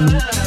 love.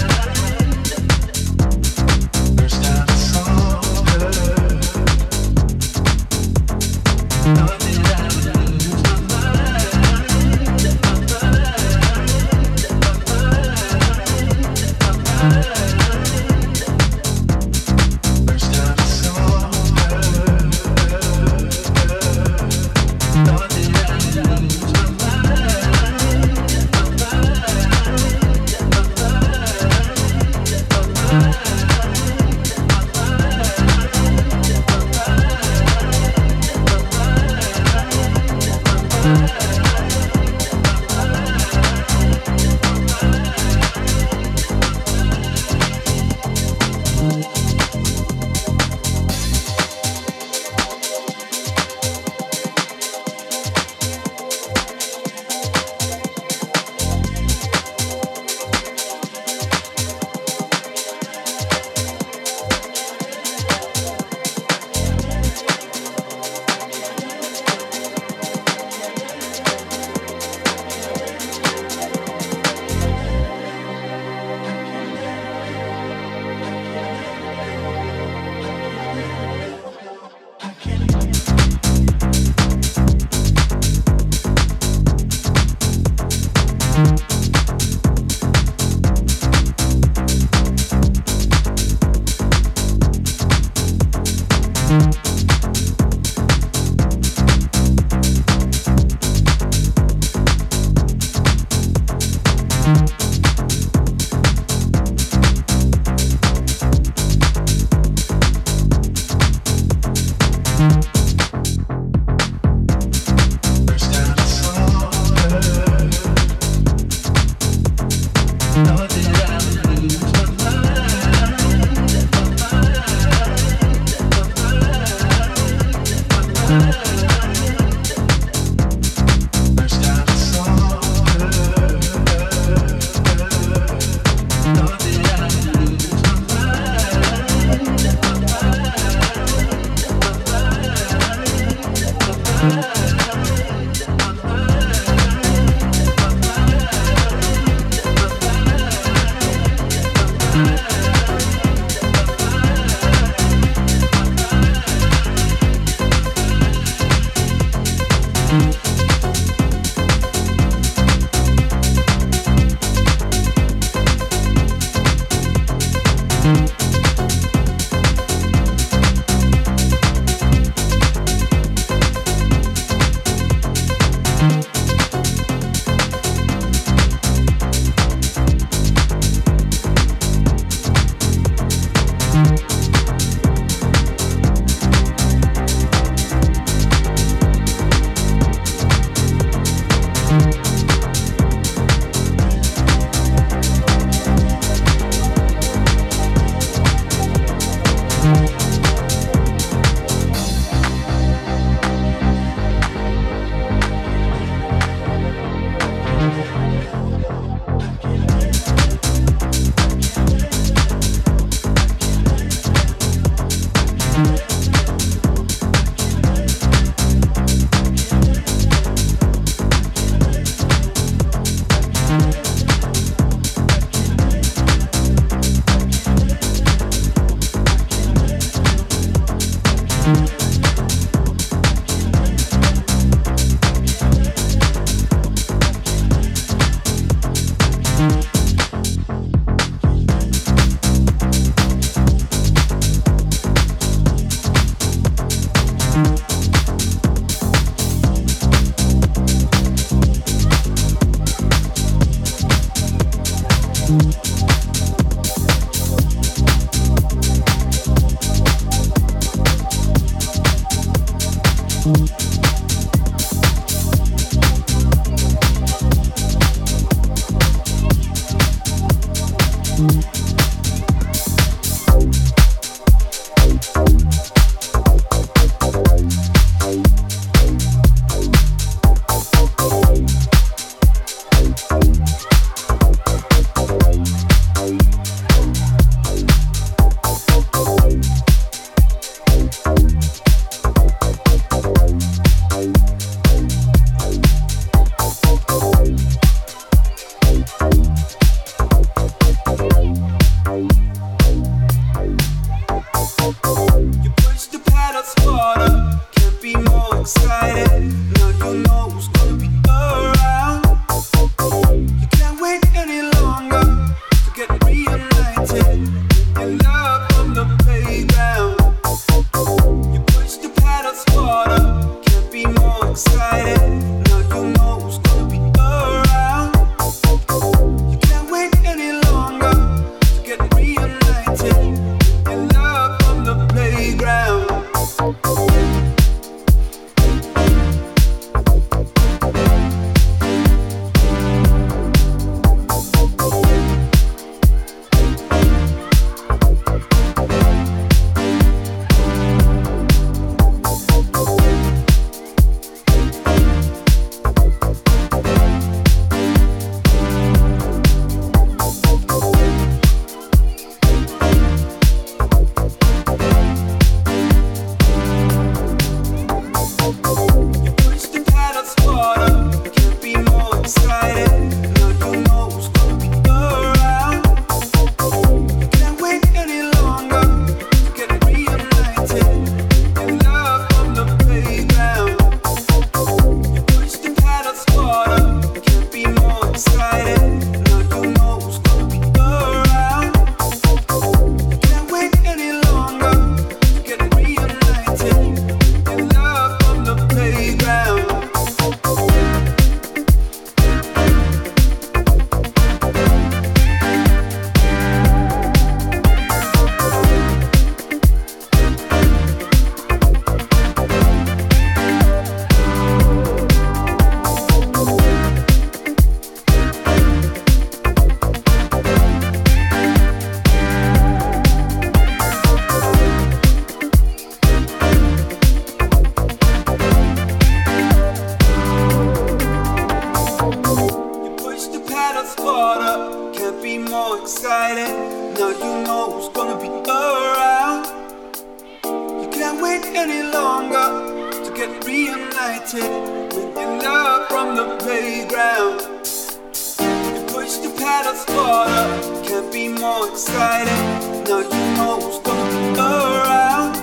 Excited? Now you almost don't around.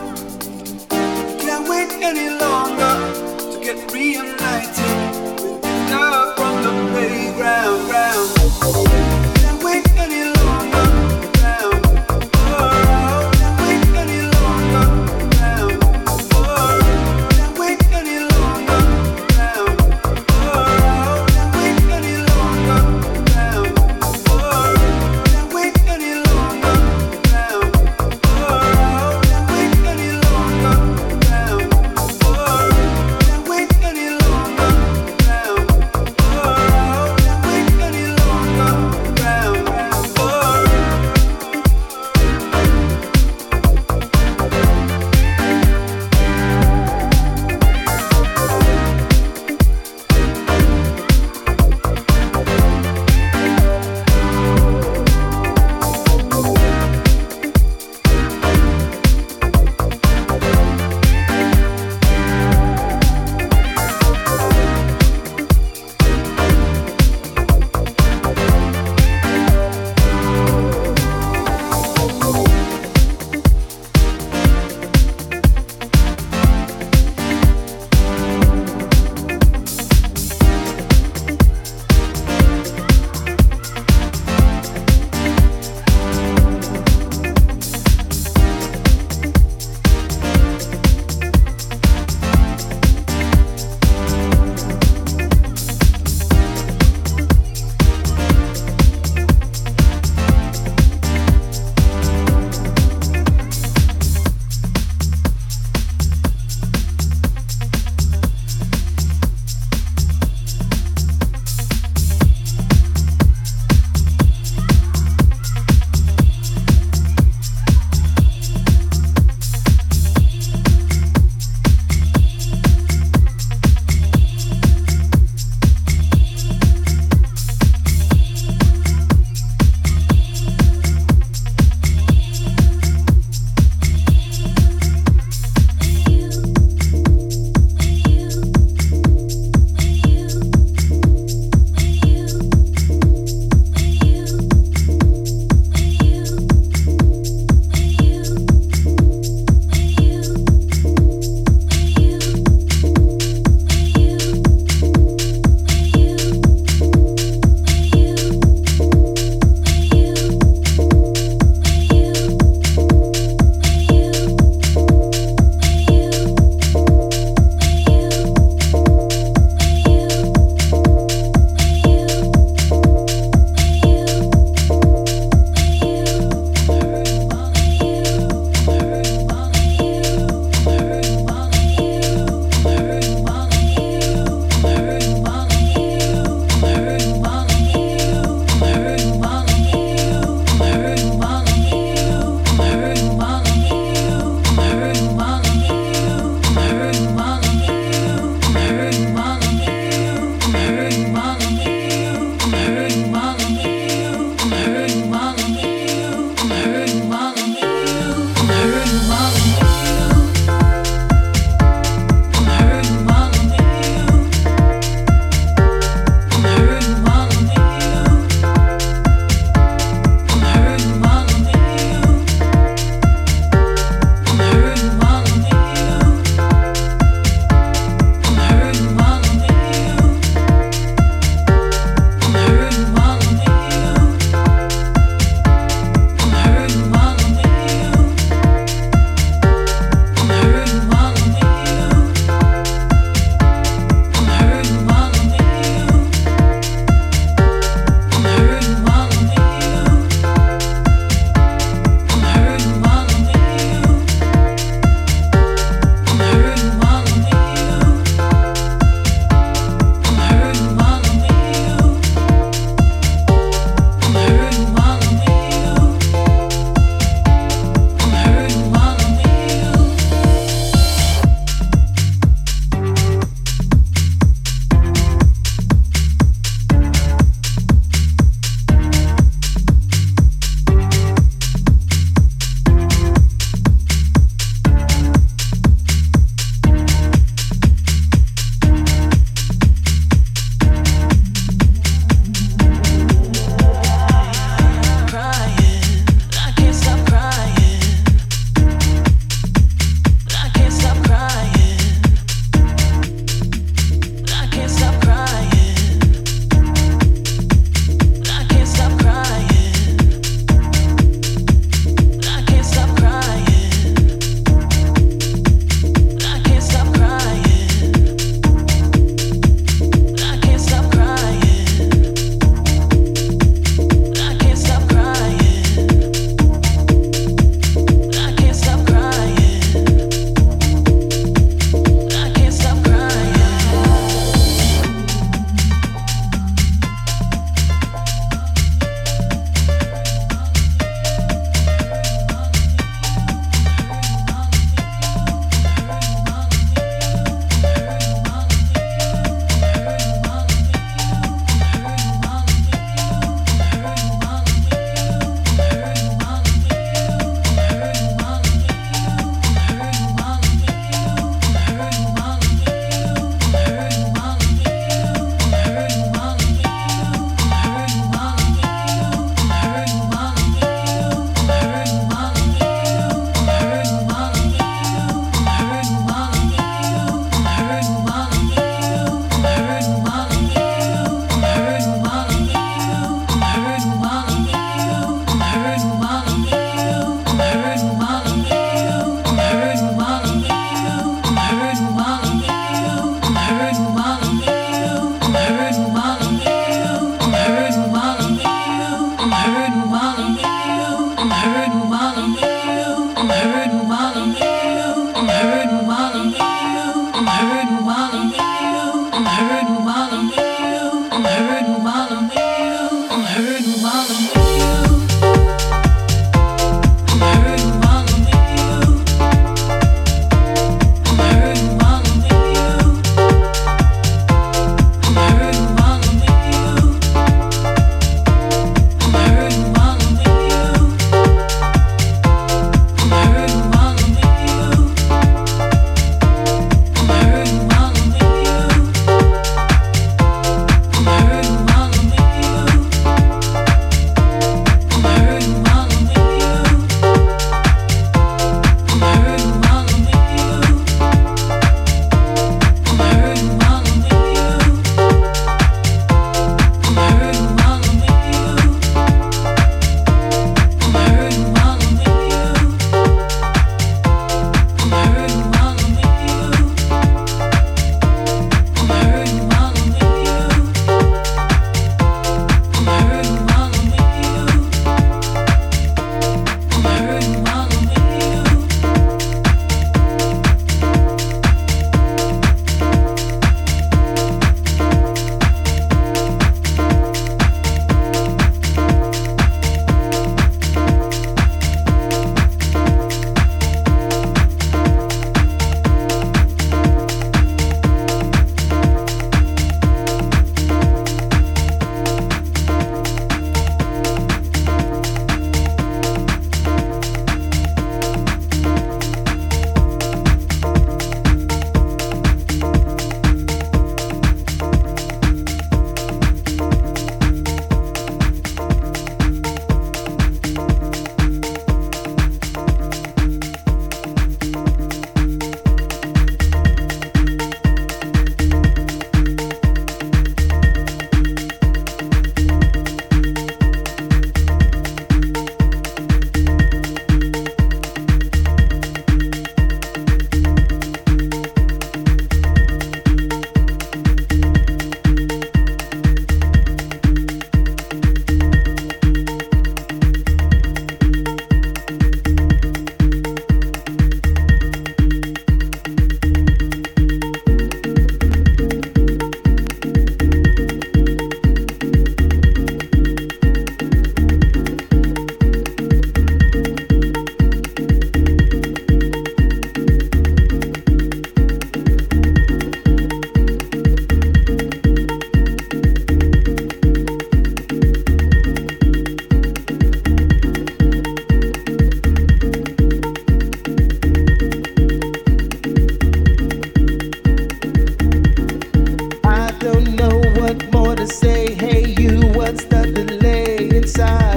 Can't wait any longer to get reunited.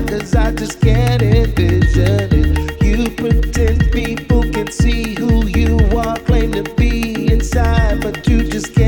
cause I just can't envision it. You pretend people can see who you are, claim to be inside, but you just can't.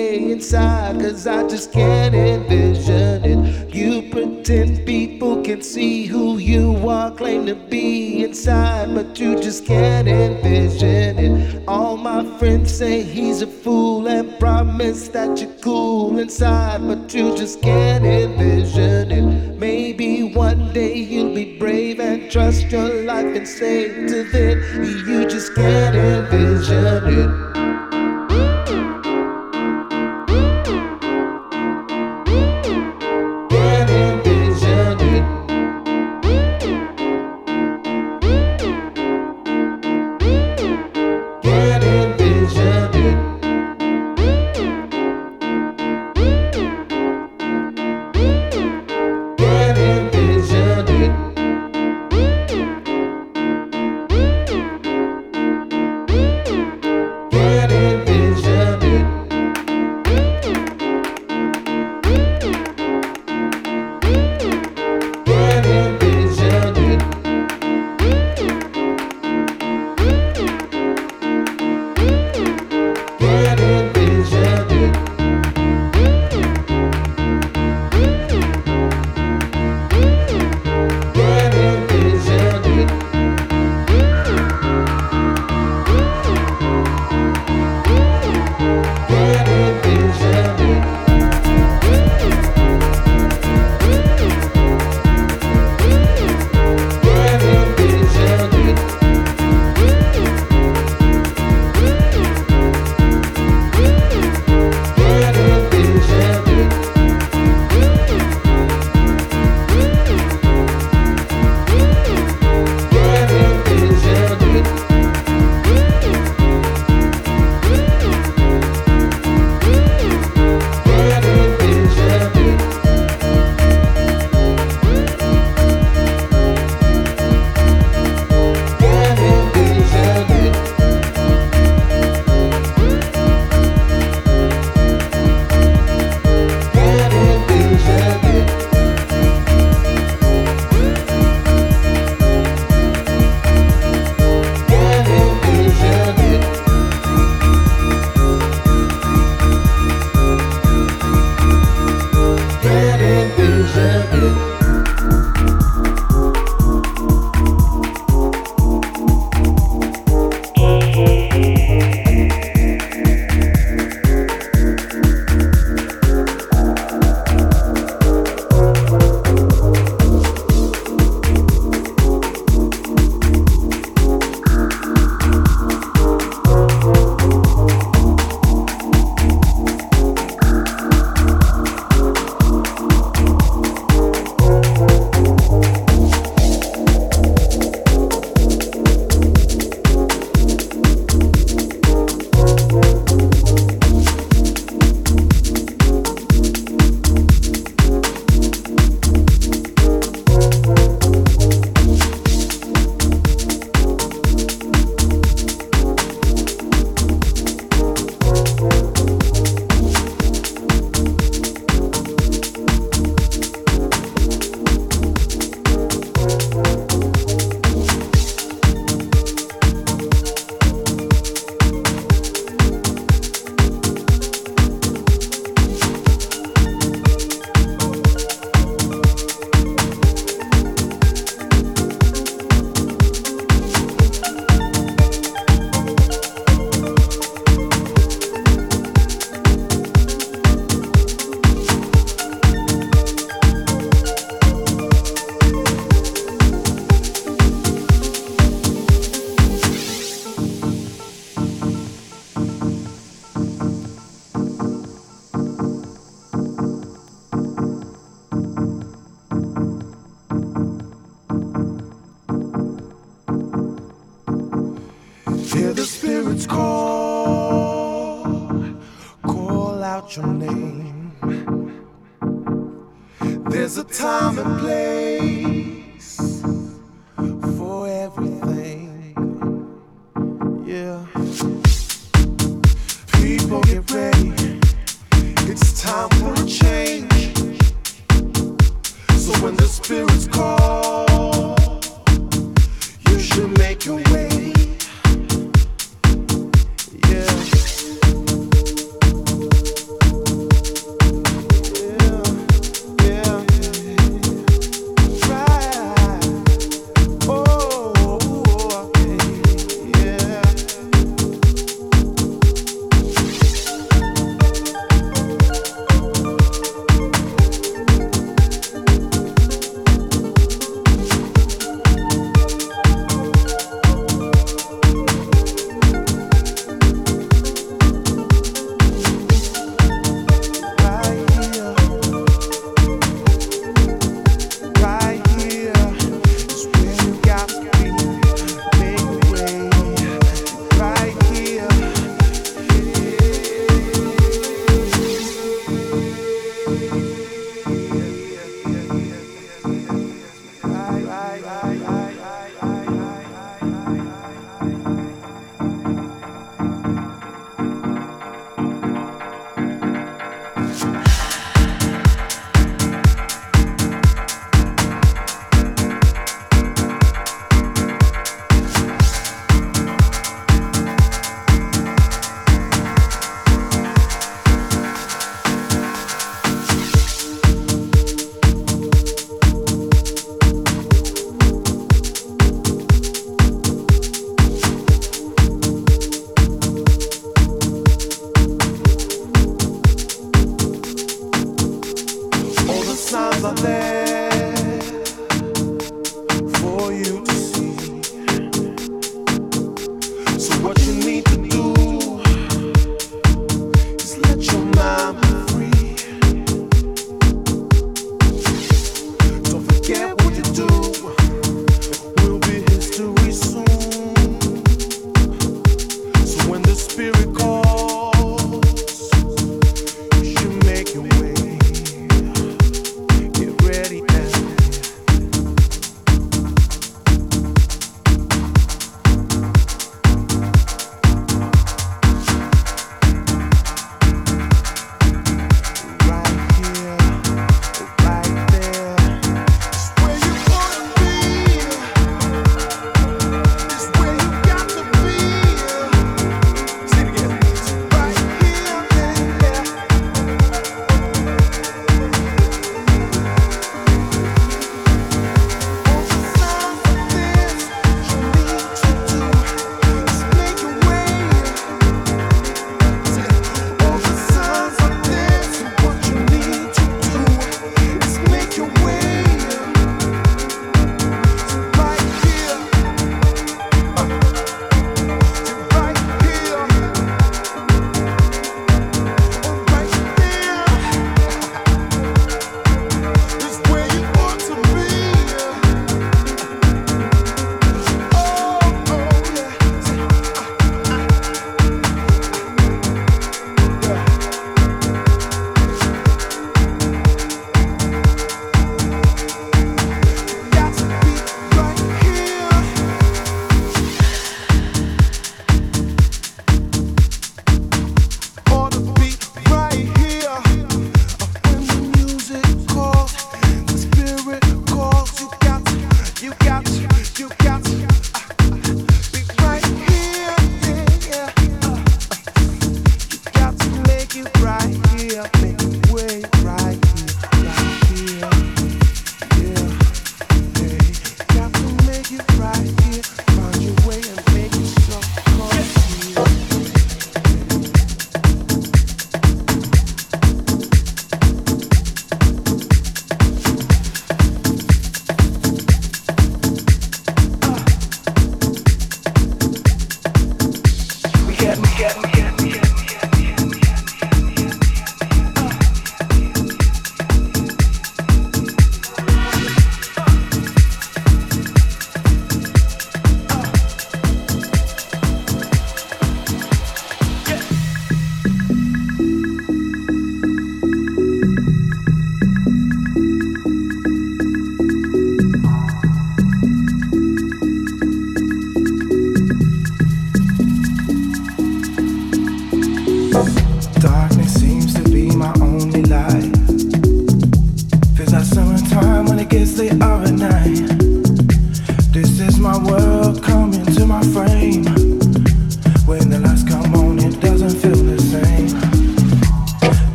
Delay inside? Cause I just can't envision it. You pretend people can see who you are, claim to be inside, but you just can't envision it. All my friends say he's a fool and promise that you're cool inside, but you just can't envision it. Maybe one day you'll be brave and trust your life and say to them, you just can't envision it.